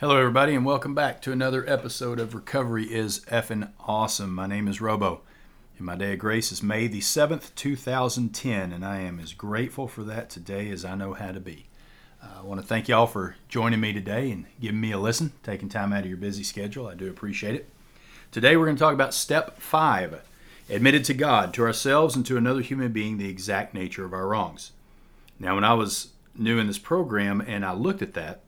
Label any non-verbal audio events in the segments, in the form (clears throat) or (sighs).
Hello, everybody, and welcome back to another episode of Recovery is Effin' Awesome. My name is Robo, and my day of grace is May the 7th, 2010, and I am as grateful for that today as I know how to be. Uh, I want to thank y'all for joining me today and giving me a listen, taking time out of your busy schedule. I do appreciate it. Today, we're going to talk about step five admitted to God, to ourselves, and to another human being the exact nature of our wrongs. Now, when I was new in this program and I looked at that,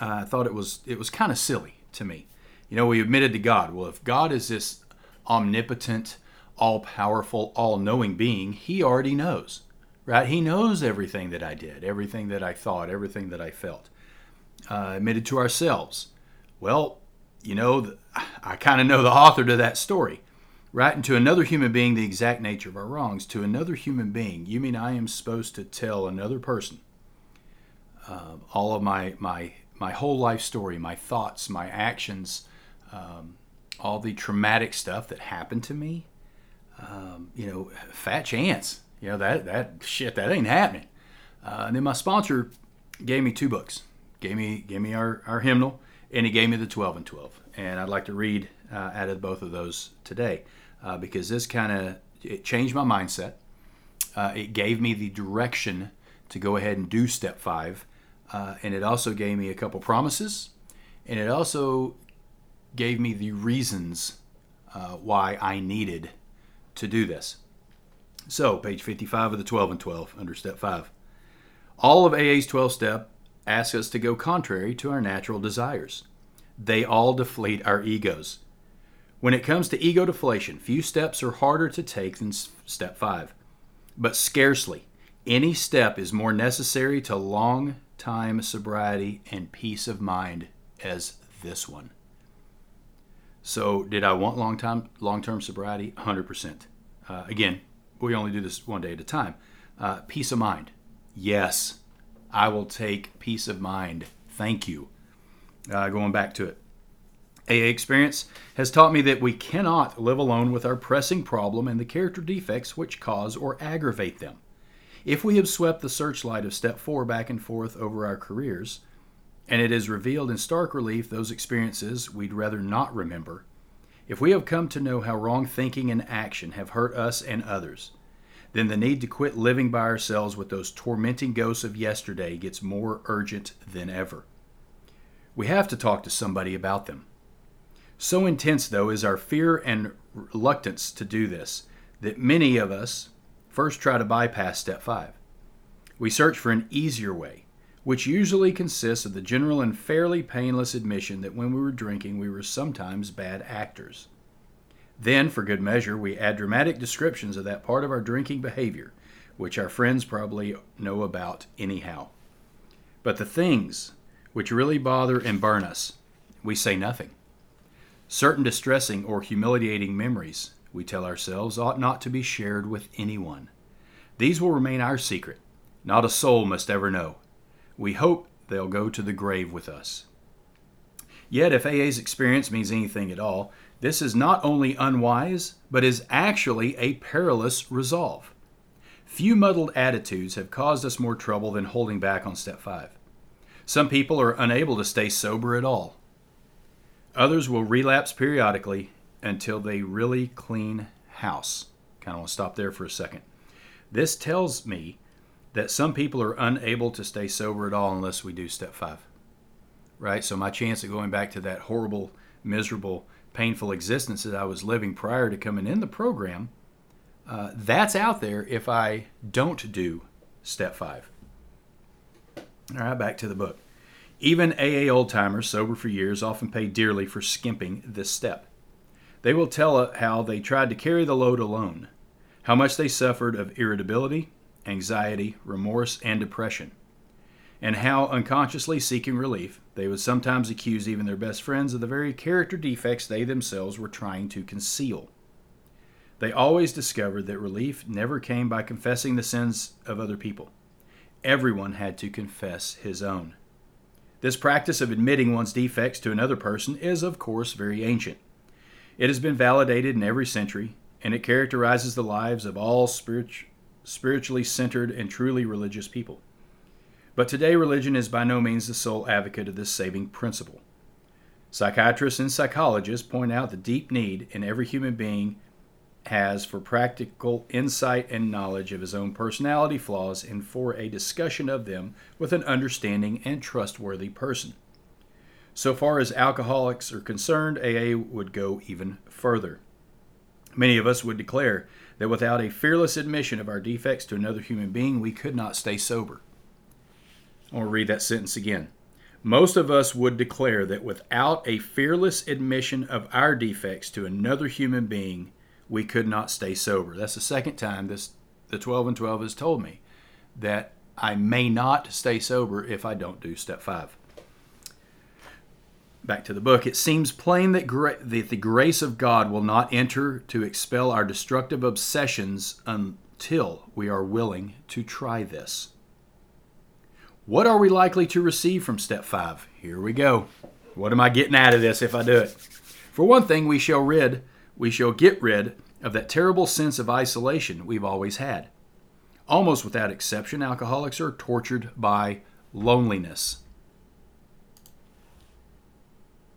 I thought it was it was kind of silly to me. You know, we admitted to God. Well, if God is this omnipotent, all powerful, all knowing being, He already knows, right? He knows everything that I did, everything that I thought, everything that I felt. Uh, admitted to ourselves. Well, you know, I kind of know the author to that story, right? And to another human being, the exact nature of our wrongs. To another human being, you mean I am supposed to tell another person uh, all of my my my whole life story, my thoughts, my actions, um, all the traumatic stuff that happened to me. Um, you know, fat chance. You know that that shit that ain't happening. Uh, and then my sponsor gave me two books. Gave me gave me our, our hymnal, and he gave me the 12 and 12. And I'd like to read uh, out of both of those today uh, because this kind of it changed my mindset. Uh, it gave me the direction to go ahead and do step five uh, and it also gave me a couple promises, and it also gave me the reasons uh, why I needed to do this. So, page 55 of the 12 and 12 under step 5. All of AA's 12 step asks us to go contrary to our natural desires. They all deflate our egos. When it comes to ego deflation, few steps are harder to take than step 5. But scarcely any step is more necessary to long time sobriety and peace of mind as this one. So, did I want long time long term sobriety? 100%. Uh, again, we only do this one day at a time. Uh, peace of mind. Yes, I will take peace of mind. Thank you. Uh, going back to it. AA experience has taught me that we cannot live alone with our pressing problem and the character defects which cause or aggravate them. If we have swept the searchlight of step four back and forth over our careers, and it has revealed in stark relief those experiences we'd rather not remember, if we have come to know how wrong thinking and action have hurt us and others, then the need to quit living by ourselves with those tormenting ghosts of yesterday gets more urgent than ever. We have to talk to somebody about them. So intense, though, is our fear and reluctance to do this that many of us, first try to bypass step five. We search for an easier way, which usually consists of the general and fairly painless admission that when we were drinking, we were sometimes bad actors. Then, for good measure, we add dramatic descriptions of that part of our drinking behavior, which our friends probably know about anyhow. But the things which really bother and burn us, we say nothing. Certain distressing or humiliating memories we tell ourselves, ought not to be shared with anyone. These will remain our secret. Not a soul must ever know. We hope they'll go to the grave with us. Yet, if AA's experience means anything at all, this is not only unwise, but is actually a perilous resolve. Few muddled attitudes have caused us more trouble than holding back on step five. Some people are unable to stay sober at all. Others will relapse periodically until they really clean house. Kind of want to stop there for a second. This tells me that some people are unable to stay sober at all unless we do step five. Right? So, my chance of going back to that horrible, miserable, painful existence that I was living prior to coming in the program, uh, that's out there if I don't do step five. All right, back to the book. Even AA old timers, sober for years, often pay dearly for skimping this step. They will tell how they tried to carry the load alone, how much they suffered of irritability, anxiety, remorse, and depression, and how, unconsciously seeking relief, they would sometimes accuse even their best friends of the very character defects they themselves were trying to conceal. They always discovered that relief never came by confessing the sins of other people. Everyone had to confess his own. This practice of admitting one's defects to another person is, of course, very ancient. It has been validated in every century, and it characterizes the lives of all spirit- spiritually centered and truly religious people. But today, religion is by no means the sole advocate of this saving principle. Psychiatrists and psychologists point out the deep need in every human being has for practical insight and knowledge of his own personality flaws and for a discussion of them with an understanding and trustworthy person. So far as alcoholics are concerned, AA would go even further. Many of us would declare that without a fearless admission of our defects to another human being, we could not stay sober. I want to read that sentence again. Most of us would declare that without a fearless admission of our defects to another human being, we could not stay sober. That's the second time this the 12 and 12 has told me that I may not stay sober if I don't do step 5. Back to the book. It seems plain that, gra- that the grace of God will not enter to expel our destructive obsessions until we are willing to try this. What are we likely to receive from step 5? Here we go. What am I getting out of this if I do it? For one thing, we shall rid, we shall get rid of that terrible sense of isolation we've always had. Almost without exception, alcoholics are tortured by loneliness.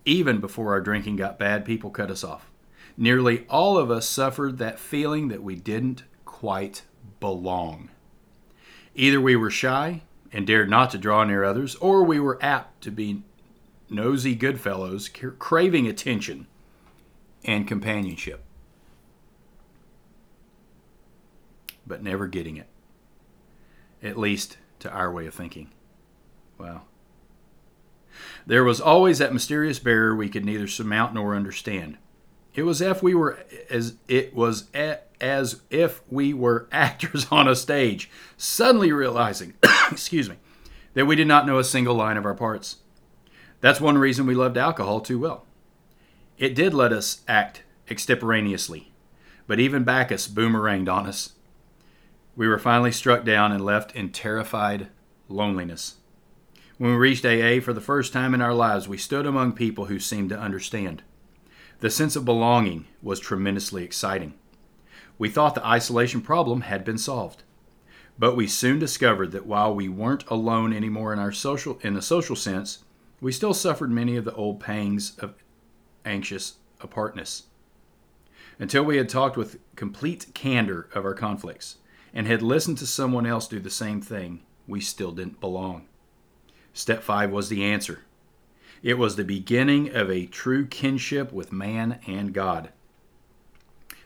Even before our drinking got bad, people cut us off. Nearly all of us suffered that feeling that we didn't quite belong. Either we were shy and dared not to draw near others, or we were apt to be nosy good fellows craving attention and companionship, but never getting it, at least to our way of thinking. Wow. There was always that mysterious barrier we could neither surmount nor understand. It was if we were as it was as if we were (laughs) actors on a stage, suddenly realizing, (coughs) excuse me, that we did not know a single line of our parts. That's one reason we loved alcohol too well. It did let us act extemporaneously, but even Bacchus boomeranged on us. We were finally struck down and left in terrified loneliness. When we reached AA for the first time in our lives, we stood among people who seemed to understand. The sense of belonging was tremendously exciting. We thought the isolation problem had been solved. But we soon discovered that while we weren't alone anymore in our social in the social sense, we still suffered many of the old pangs of anxious apartness. Until we had talked with complete candor of our conflicts and had listened to someone else do the same thing, we still didn't belong. Step 5 was the answer. It was the beginning of a true kinship with man and God.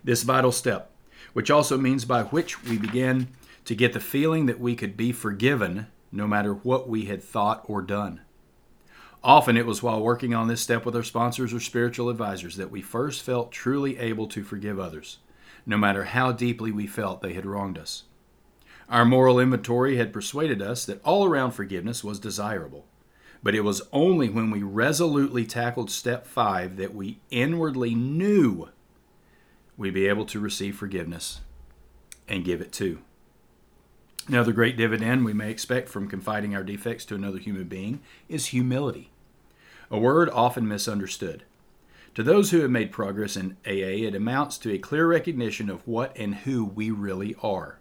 This vital step, which also means by which we begin to get the feeling that we could be forgiven no matter what we had thought or done. Often it was while working on this step with our sponsors or spiritual advisors that we first felt truly able to forgive others, no matter how deeply we felt they had wronged us. Our moral inventory had persuaded us that all around forgiveness was desirable. But it was only when we resolutely tackled step five that we inwardly knew we'd be able to receive forgiveness and give it too. Another great dividend we may expect from confiding our defects to another human being is humility, a word often misunderstood. To those who have made progress in AA, it amounts to a clear recognition of what and who we really are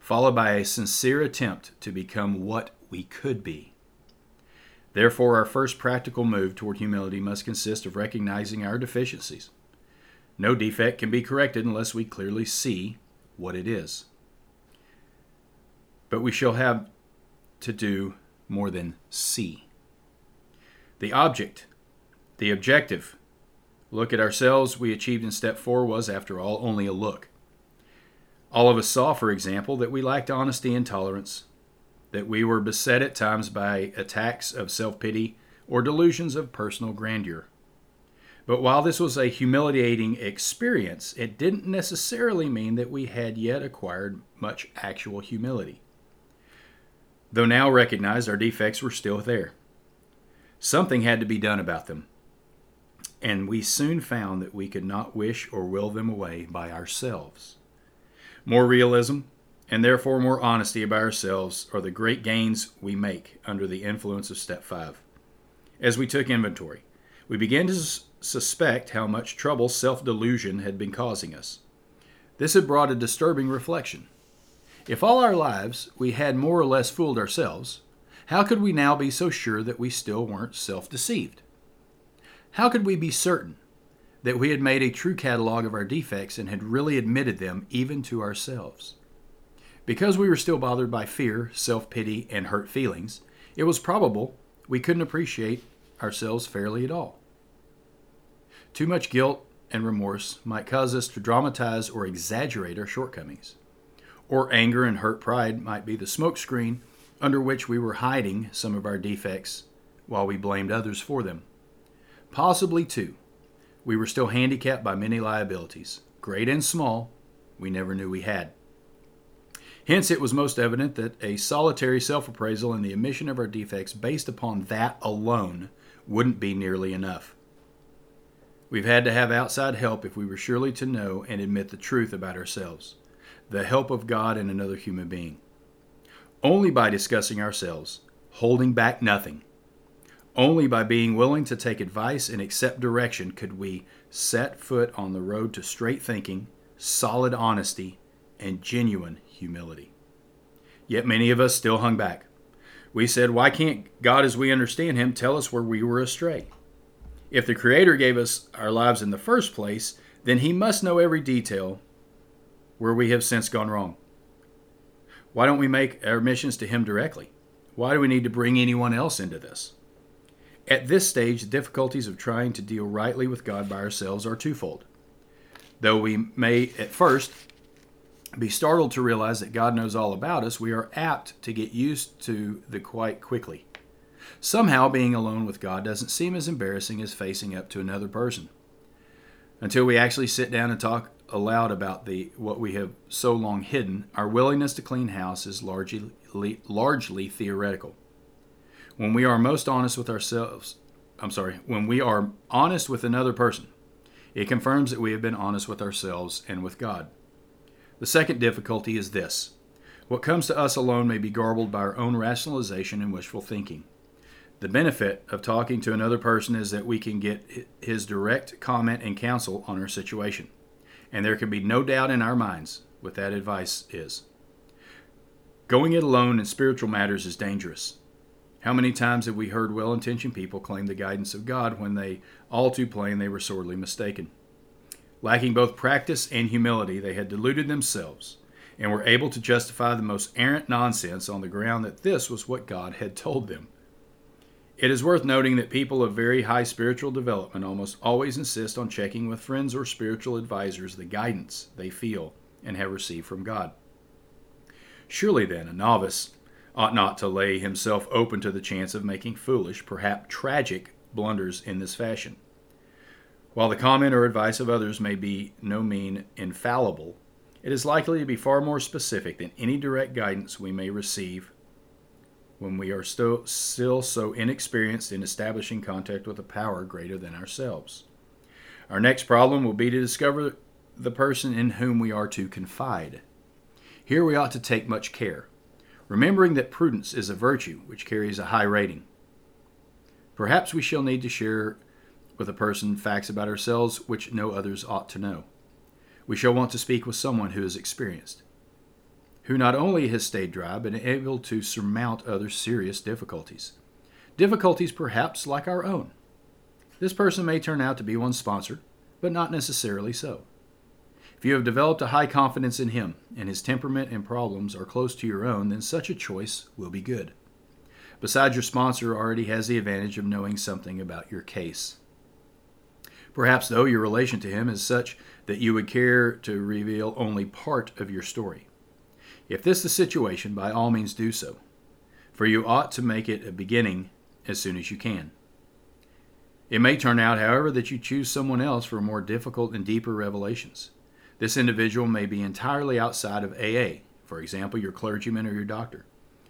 followed by a sincere attempt to become what we could be. Therefore, our first practical move toward humility must consist of recognizing our deficiencies. No defect can be corrected unless we clearly see what it is. But we shall have to do more than see. The object, the objective, look at ourselves we achieved in step four was, after all, only a look. All of us saw, for example, that we lacked honesty and tolerance, that we were beset at times by attacks of self pity or delusions of personal grandeur. But while this was a humiliating experience, it didn't necessarily mean that we had yet acquired much actual humility. Though now recognized, our defects were still there. Something had to be done about them, and we soon found that we could not wish or will them away by ourselves. More realism, and therefore more honesty about ourselves, are the great gains we make under the influence of step five. As we took inventory, we began to s- suspect how much trouble self delusion had been causing us. This had brought a disturbing reflection. If all our lives we had more or less fooled ourselves, how could we now be so sure that we still weren't self deceived? How could we be certain that we had made a true catalog of our defects and had really admitted them even to ourselves? Because we were still bothered by fear, self pity, and hurt feelings, it was probable we couldn't appreciate ourselves fairly at all. Too much guilt and remorse might cause us to dramatize or exaggerate our shortcomings. Or anger and hurt pride might be the smokescreen under which we were hiding some of our defects while we blamed others for them. Possibly, too, we were still handicapped by many liabilities, great and small, we never knew we had. Hence, it was most evident that a solitary self appraisal and the admission of our defects based upon that alone wouldn't be nearly enough. We've had to have outside help if we were surely to know and admit the truth about ourselves, the help of God and another human being. Only by discussing ourselves, holding back nothing, only by being willing to take advice and accept direction could we set foot on the road to straight thinking, solid honesty, and genuine humility. Yet many of us still hung back. We said, Why can't God, as we understand Him, tell us where we were astray? If the Creator gave us our lives in the first place, then He must know every detail where we have since gone wrong. Why don't we make our missions to Him directly? Why do we need to bring anyone else into this? At this stage, the difficulties of trying to deal rightly with God by ourselves are twofold. Though we may at first be startled to realize that God knows all about us, we are apt to get used to the quite quickly. Somehow, being alone with God doesn't seem as embarrassing as facing up to another person. Until we actually sit down and talk aloud about the what we have so long hidden, our willingness to clean house is largely largely theoretical. When we are most honest with ourselves, I'm sorry, when we are honest with another person, it confirms that we have been honest with ourselves and with God. The second difficulty is this what comes to us alone may be garbled by our own rationalization and wishful thinking. The benefit of talking to another person is that we can get his direct comment and counsel on our situation. And there can be no doubt in our minds what that advice is. Going it alone in spiritual matters is dangerous. How many times have we heard well intentioned people claim the guidance of God when they all too plain they were sorely mistaken? Lacking both practice and humility, they had deluded themselves and were able to justify the most errant nonsense on the ground that this was what God had told them. It is worth noting that people of very high spiritual development almost always insist on checking with friends or spiritual advisors the guidance they feel and have received from God. Surely, then, a novice ought not to lay himself open to the chance of making foolish, perhaps tragic, blunders in this fashion. While the comment or advice of others may be no mean infallible, it is likely to be far more specific than any direct guidance we may receive when we are still, still so inexperienced in establishing contact with a power greater than ourselves. Our next problem will be to discover the person in whom we are to confide. Here we ought to take much care, remembering that prudence is a virtue which carries a high rating. Perhaps we shall need to share with a person facts about ourselves which no others ought to know. We shall want to speak with someone who is experienced, who not only has stayed dry, but able to surmount other serious difficulties. Difficulties perhaps like our own. This person may turn out to be one's sponsor, but not necessarily so. If you have developed a high confidence in him and his temperament and problems are close to your own, then such a choice will be good. Besides, your sponsor already has the advantage of knowing something about your case. Perhaps, though, your relation to him is such that you would care to reveal only part of your story. If this is the situation, by all means do so, for you ought to make it a beginning as soon as you can. It may turn out, however, that you choose someone else for more difficult and deeper revelations. This individual may be entirely outside of AA, for example, your clergyman or your doctor.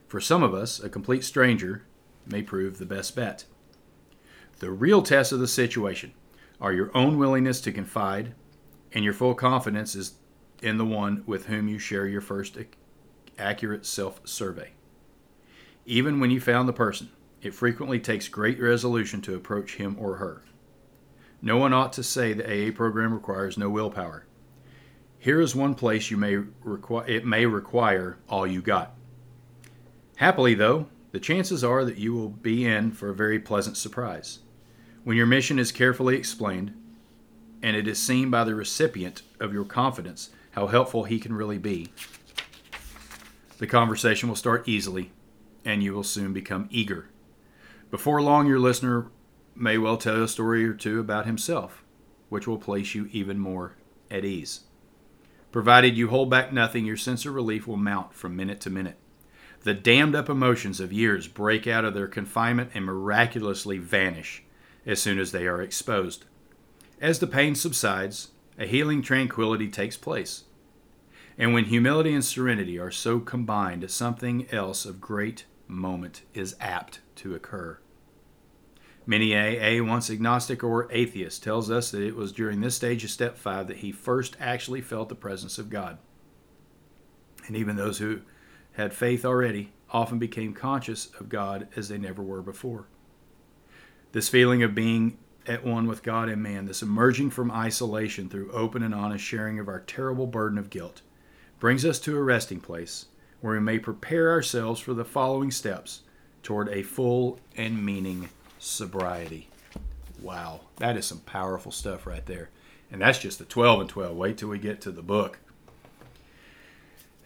For some of us, a complete stranger may prove the best bet. The real test of the situation are your own willingness to confide and your full confidence is in the one with whom you share your first accurate self survey. Even when you found the person, it frequently takes great resolution to approach him or her. No one ought to say the AA program requires no willpower. Here is one place you may require it may require all you got. Happily though, the chances are that you will be in for a very pleasant surprise. When your mission is carefully explained, and it is seen by the recipient of your confidence how helpful he can really be, the conversation will start easily, and you will soon become eager. Before long, your listener may well tell a story or two about himself, which will place you even more at ease. Provided you hold back nothing, your sense of relief will mount from minute to minute. The dammed up emotions of years break out of their confinement and miraculously vanish as soon as they are exposed. As the pain subsides, a healing tranquility takes place. And when humility and serenity are so combined, something else of great moment is apt to occur. Many AA, once agnostic or atheist, tells us that it was during this stage of step five that he first actually felt the presence of God. And even those who had faith already often became conscious of God as they never were before. This feeling of being at one with God and man, this emerging from isolation through open and honest sharing of our terrible burden of guilt, brings us to a resting place where we may prepare ourselves for the following steps toward a full and meaning sobriety. Wow, that is some powerful stuff right there. And that's just the 12 and 12. Wait till we get to the book.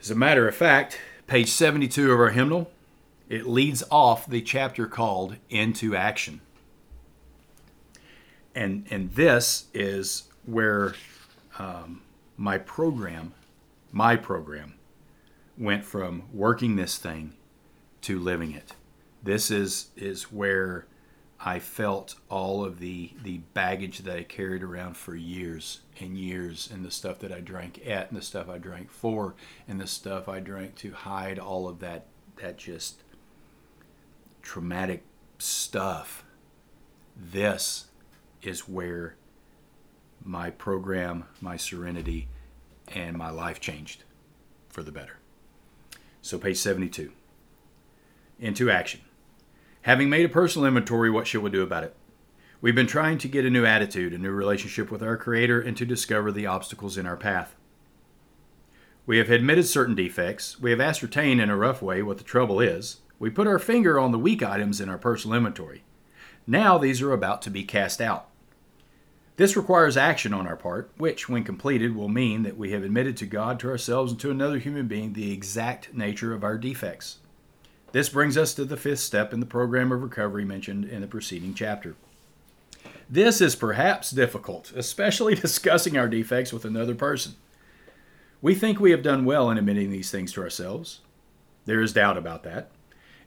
As a matter of fact, page 72 of our hymnal, it leads off the chapter called Into Action. And, and this is where um, my program, my program, went from working this thing to living it. This is, is where I felt all of the the baggage that I carried around for years and years, and the stuff that I drank at, and the stuff I drank for, and the stuff I drank to hide all of that that just traumatic stuff. This is where my program, my serenity, and my life changed for the better. So, page 72. Into action. Having made a personal inventory, what shall we do about it? We've been trying to get a new attitude, a new relationship with our Creator, and to discover the obstacles in our path. We have admitted certain defects. We have ascertained in a rough way what the trouble is. We put our finger on the weak items in our personal inventory. Now these are about to be cast out. This requires action on our part, which, when completed, will mean that we have admitted to God, to ourselves, and to another human being the exact nature of our defects. This brings us to the fifth step in the program of recovery mentioned in the preceding chapter. This is perhaps difficult, especially (laughs) discussing our defects with another person. We think we have done well in admitting these things to ourselves. There is doubt about that.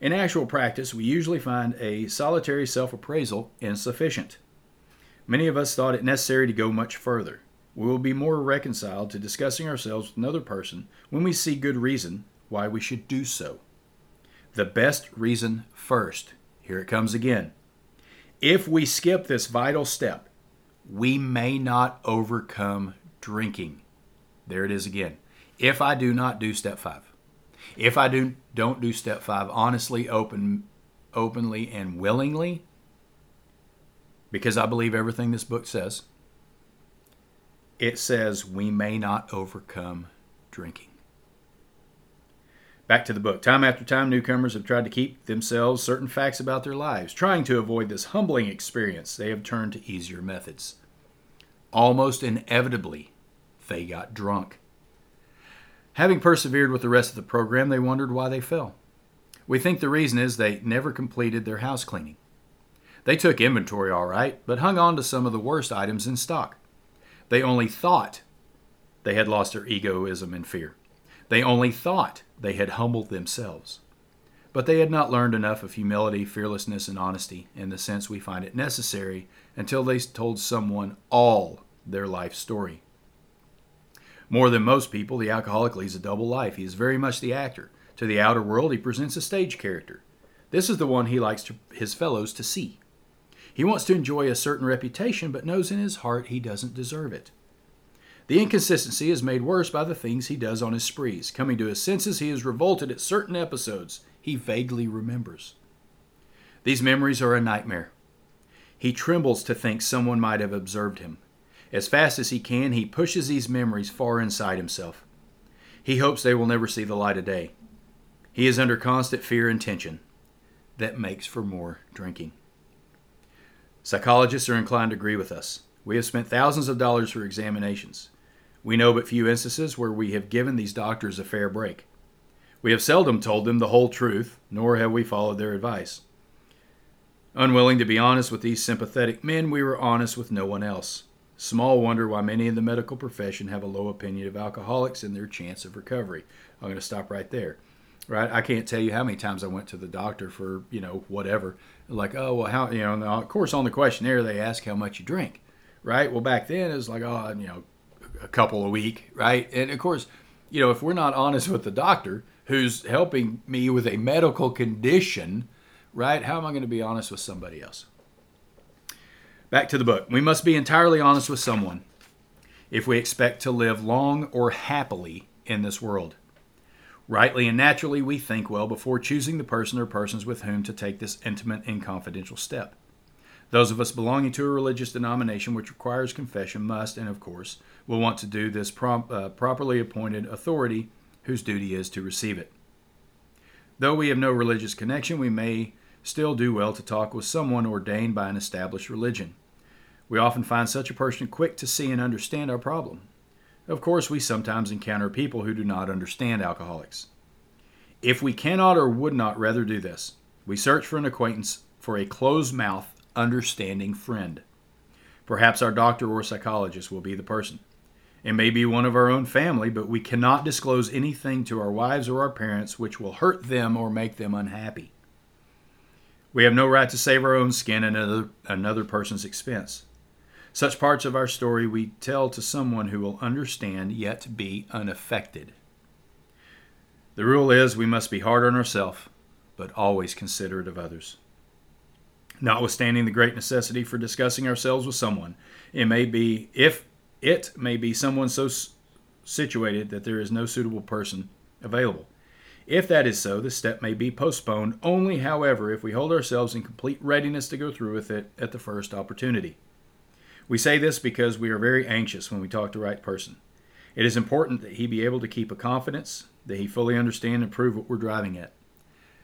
In actual practice, we usually find a solitary self appraisal insufficient. Many of us thought it necessary to go much further. We will be more reconciled to discussing ourselves with another person when we see good reason why we should do so. The best reason first. Here it comes again. If we skip this vital step, we may not overcome drinking. There it is again. If I do not do step 5. If I do don't do step 5 honestly, open openly and willingly because I believe everything this book says, it says we may not overcome drinking. Back to the book. Time after time, newcomers have tried to keep themselves certain facts about their lives. Trying to avoid this humbling experience, they have turned to easier methods. Almost inevitably, they got drunk. Having persevered with the rest of the program, they wondered why they fell. We think the reason is they never completed their house cleaning. They took inventory all right, but hung on to some of the worst items in stock. They only thought they had lost their egoism and fear. They only thought they had humbled themselves. But they had not learned enough of humility, fearlessness, and honesty in the sense we find it necessary until they told someone all their life story. More than most people, the alcoholic leads a double life. He is very much the actor. To the outer world, he presents a stage character. This is the one he likes to, his fellows to see. He wants to enjoy a certain reputation, but knows in his heart he doesn't deserve it. The inconsistency is made worse by the things he does on his sprees. Coming to his senses, he is revolted at certain episodes he vaguely remembers. These memories are a nightmare. He trembles to think someone might have observed him. As fast as he can, he pushes these memories far inside himself. He hopes they will never see the light of day. He is under constant fear and tension. that makes for more drinking. Psychologists are inclined to agree with us. We have spent thousands of dollars for examinations. We know but few instances where we have given these doctors a fair break. We have seldom told them the whole truth, nor have we followed their advice. Unwilling to be honest with these sympathetic men, we were honest with no one else. Small wonder why many in the medical profession have a low opinion of alcoholics and their chance of recovery. I'm going to stop right there. Right? I can't tell you how many times I went to the doctor for, you know, whatever. Like, oh, well, how, you know, of course, on the questionnaire, they ask how much you drink. Right? Well, back then, it was like, oh, you know, a couple a week. Right? And of course, you know, if we're not honest with the doctor who's helping me with a medical condition, right? How am I going to be honest with somebody else? Back to the book. We must be entirely honest with someone if we expect to live long or happily in this world. Rightly and naturally, we think well before choosing the person or persons with whom to take this intimate and confidential step. Those of us belonging to a religious denomination which requires confession must, and of course, will want to do this prom- uh, properly appointed authority whose duty is to receive it. Though we have no religious connection, we may still do well to talk with someone ordained by an established religion. We often find such a person quick to see and understand our problem. Of course, we sometimes encounter people who do not understand alcoholics. If we cannot or would not rather do this, we search for an acquaintance for a closed mouth, understanding friend. Perhaps our doctor or psychologist will be the person. It may be one of our own family, but we cannot disclose anything to our wives or our parents which will hurt them or make them unhappy. We have no right to save our own skin at another, another person's expense. Such parts of our story we tell to someone who will understand yet be unaffected. The rule is we must be hard on ourselves, but always considerate of others. Notwithstanding the great necessity for discussing ourselves with someone, it may be if it may be someone so situated that there is no suitable person available. If that is so, the step may be postponed only, however, if we hold ourselves in complete readiness to go through with it at the first opportunity. We say this because we are very anxious when we talk to the right person. It is important that he be able to keep a confidence, that he fully understand and prove what we're driving at,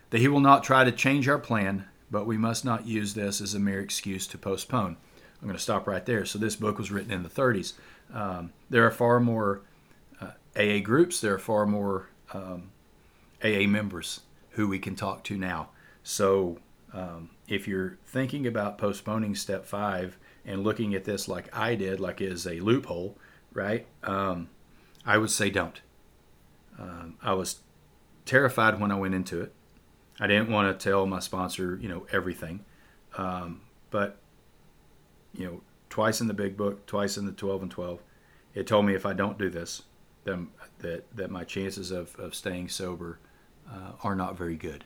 that he will not try to change our plan, but we must not use this as a mere excuse to postpone. I'm going to stop right there. So, this book was written in the 30s. Um, there are far more uh, AA groups, there are far more um, AA members who we can talk to now. So um, if you're thinking about postponing step five and looking at this like I did, like as a loophole, right? Um, I would say don't. Um, I was terrified when I went into it. I didn't want to tell my sponsor, you know, everything. Um, but, you know, twice in the big book, twice in the 12 and 12, it told me if I don't do this, then that, that my chances of, of staying sober uh, are not very good.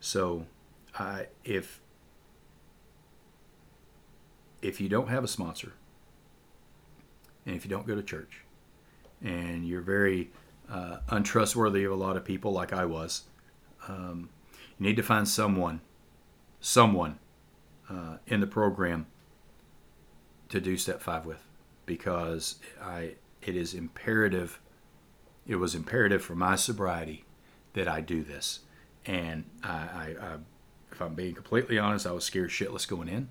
So, uh, if if you don't have a sponsor, and if you don't go to church, and you're very uh, untrustworthy of a lot of people, like I was, um, you need to find someone, someone uh, in the program to do step five with, because I it is imperative. It was imperative for my sobriety that I do this. And I, I, I, if I'm being completely honest, I was scared shitless going in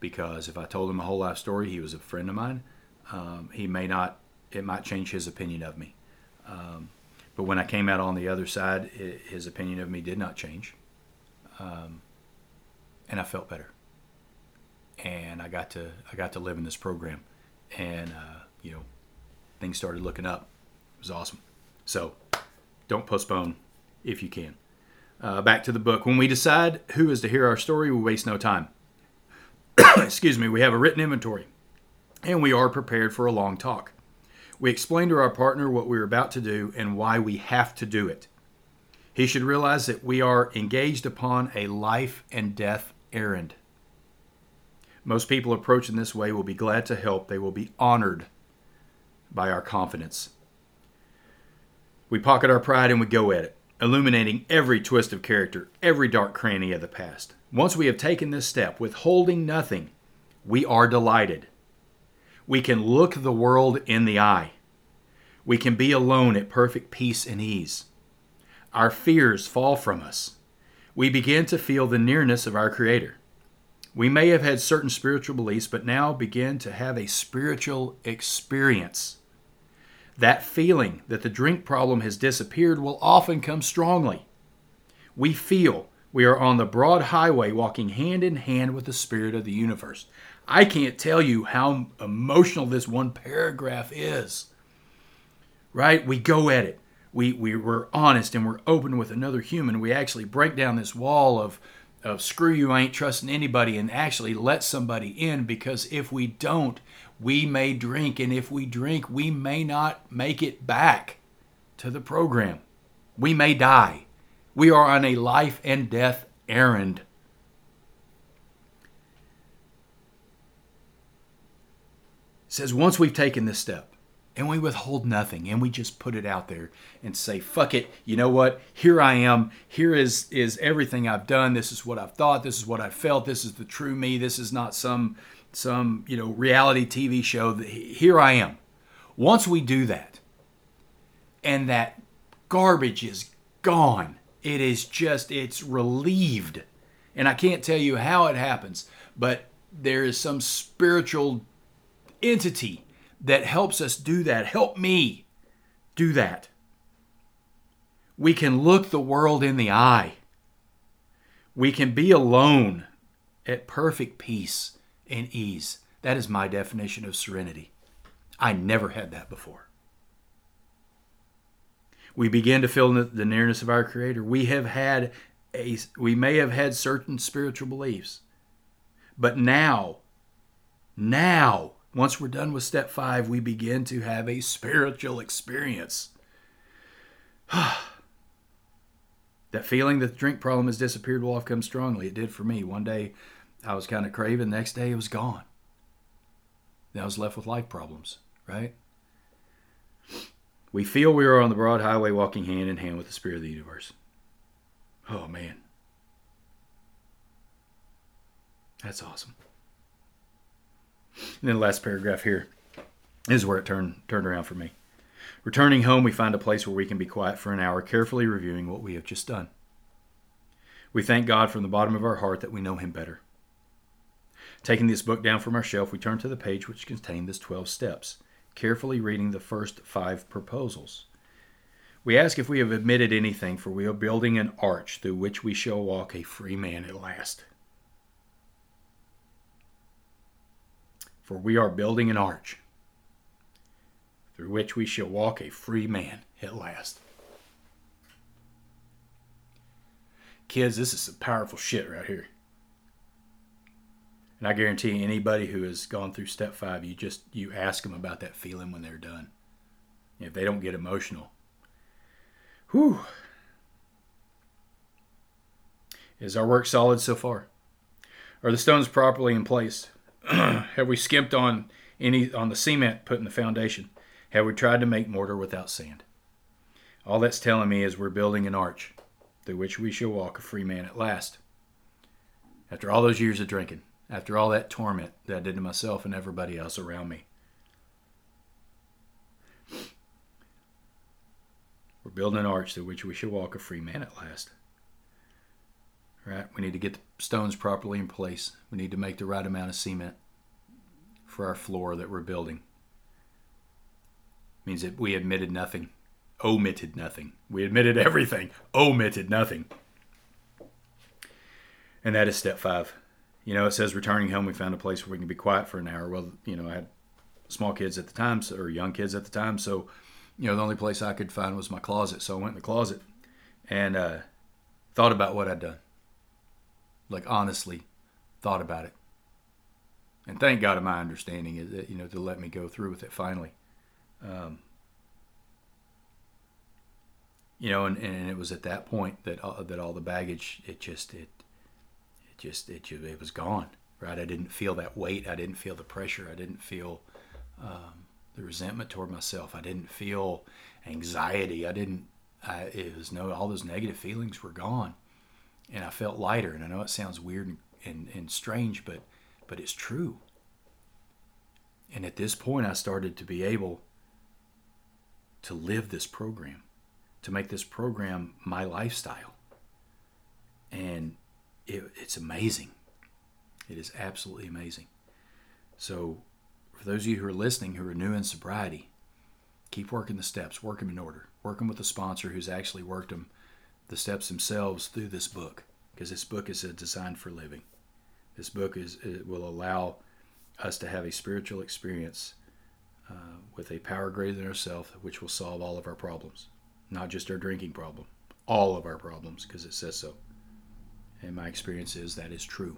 because if I told him my whole life story, he was a friend of mine. Um, he may not, it might change his opinion of me. Um, but when I came out on the other side, it, his opinion of me did not change. Um, and I felt better. And I got to, I got to live in this program. And, uh, you know, things started looking up. It was awesome. So don't postpone if you can. Uh, back to the book. When we decide who is to hear our story, we waste no time. (coughs) Excuse me, we have a written inventory and we are prepared for a long talk. We explain to our partner what we're about to do and why we have to do it. He should realize that we are engaged upon a life and death errand. Most people approaching this way will be glad to help, they will be honored by our confidence. We pocket our pride and we go at it illuminating every twist of character, every dark cranny of the past. Once we have taken this step, withholding nothing, we are delighted. We can look the world in the eye. We can be alone at perfect peace and ease. Our fears fall from us. we begin to feel the nearness of our Creator. We may have had certain spiritual beliefs, but now begin to have a spiritual experience. That feeling that the drink problem has disappeared will often come strongly. We feel we are on the broad highway walking hand in hand with the Spirit of the universe. I can't tell you how emotional this one paragraph is. Right? We go at it. We, we, we're honest and we're open with another human. We actually break down this wall of, of screw you, I ain't trusting anybody, and actually let somebody in because if we don't, we may drink. And if we drink, we may not make it back to the program. We may die. We are on a life and death errand. Says once we've taken this step and we withhold nothing and we just put it out there and say fuck it. You know what? Here i am. Here is is everything i've done. This is what i've thought. This is what i felt. This is the true me. This is not some some you know reality tv show. Here i am. Once we do that and that garbage is gone it is just it's relieved. And i can't tell you how it happens but there is some spiritual entity that helps us do that. Help me do that. We can look the world in the eye. We can be alone at perfect peace and ease. That is my definition of serenity. I never had that before. We begin to feel the nearness of our Creator. We have had a, we may have had certain spiritual beliefs, but now, now once we're done with step five, we begin to have a spiritual experience. (sighs) that feeling that the drink problem has disappeared will come strongly. It did for me. One day I was kind of craving, the next day it was gone. Then I was left with life problems, right? We feel we are on the broad highway walking hand in hand with the Spirit of the universe. Oh, man. That's awesome. And then the last paragraph here is where it turned turned around for me. Returning home, we find a place where we can be quiet for an hour, carefully reviewing what we have just done. We thank God from the bottom of our heart that we know Him better. Taking this book down from our shelf, we turn to the page which contained this 12 steps, carefully reading the first five proposals. We ask if we have admitted anything, for we are building an arch through which we shall walk a free man at last. For we are building an arch through which we shall walk a free man at last. Kids, this is some powerful shit right here. And I guarantee anybody who has gone through step five, you just you ask them about that feeling when they're done. If they don't get emotional, whew. Is our work solid so far? Are the stones properly in place? (clears throat) have we skimped on any on the cement put in the foundation? Have we tried to make mortar without sand? All that's telling me is we're building an arch through which we shall walk a free man at last. After all those years of drinking, after all that torment that I did to myself and everybody else around me. We're building an arch through which we shall walk a free man at last. Right? We need to get the stones properly in place. We need to make the right amount of cement for our floor that we're building. It means that we admitted nothing, omitted nothing. We admitted everything, omitted nothing. And that is step five. You know, it says returning home, we found a place where we can be quiet for an hour. Well, you know, I had small kids at the time, or young kids at the time, so you know, the only place I could find was my closet. So I went in the closet and uh, thought about what I'd done like honestly thought about it. And thank God of my understanding is that, you know, to let me go through with it finally. Um, you know, and, and it was at that point that uh, that all the baggage it just it it just it it was gone. Right, I didn't feel that weight. I didn't feel the pressure. I didn't feel um, the resentment toward myself. I didn't feel anxiety. I didn't. I, it was no. All those negative feelings were gone and I felt lighter. And I know it sounds weird and, and, and strange, but but it's true. And at this point, I started to be able to live this program, to make this program my lifestyle. and it, it's amazing. It is absolutely amazing. So, for those of you who are listening who are new in sobriety, keep working the steps, work them in order, work them with a sponsor who's actually worked them the steps themselves through this book because this book is uh, designed for living. This book is will allow us to have a spiritual experience uh, with a power greater than ourselves, which will solve all of our problems, not just our drinking problem, all of our problems, because it says so. And my experience is that is true.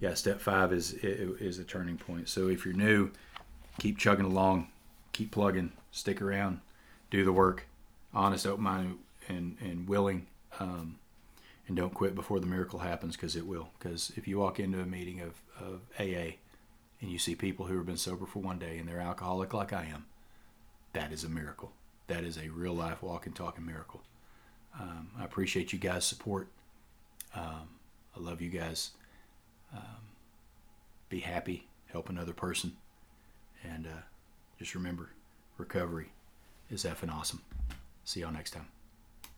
Yeah, step five is is a turning point. So if you're new, keep chugging along, keep plugging, stick around, do the work, honest, open minded, and and willing. Um, and don't quit before the miracle happens because it will. Because if you walk into a meeting of, of AA and you see people who have been sober for one day and they're alcoholic like I am, that is a miracle. That is a real life walking, talking miracle. Um, I appreciate you guys' support. Um, I love you guys. Um, be happy, help another person. And uh, just remember recovery is effing awesome. See y'all next time.